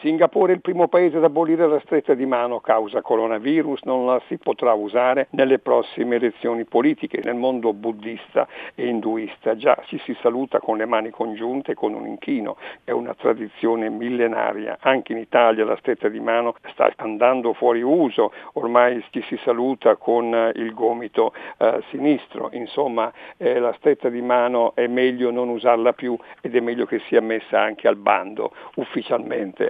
Singapore è il primo paese ad abolire la stretta di mano causa coronavirus, non la si potrà usare nelle prossime elezioni politiche. Nel mondo buddista e induista già ci si saluta con le mani congiunte con un inchino, è una tradizione millenaria. Anche in Italia la stretta di mano sta andando fuori uso, ormai ci si saluta con eh, il gomito eh, sinistro, insomma eh, la stretta di mano è meglio non usarla più ed è meglio che sia messa anche al bando ufficialmente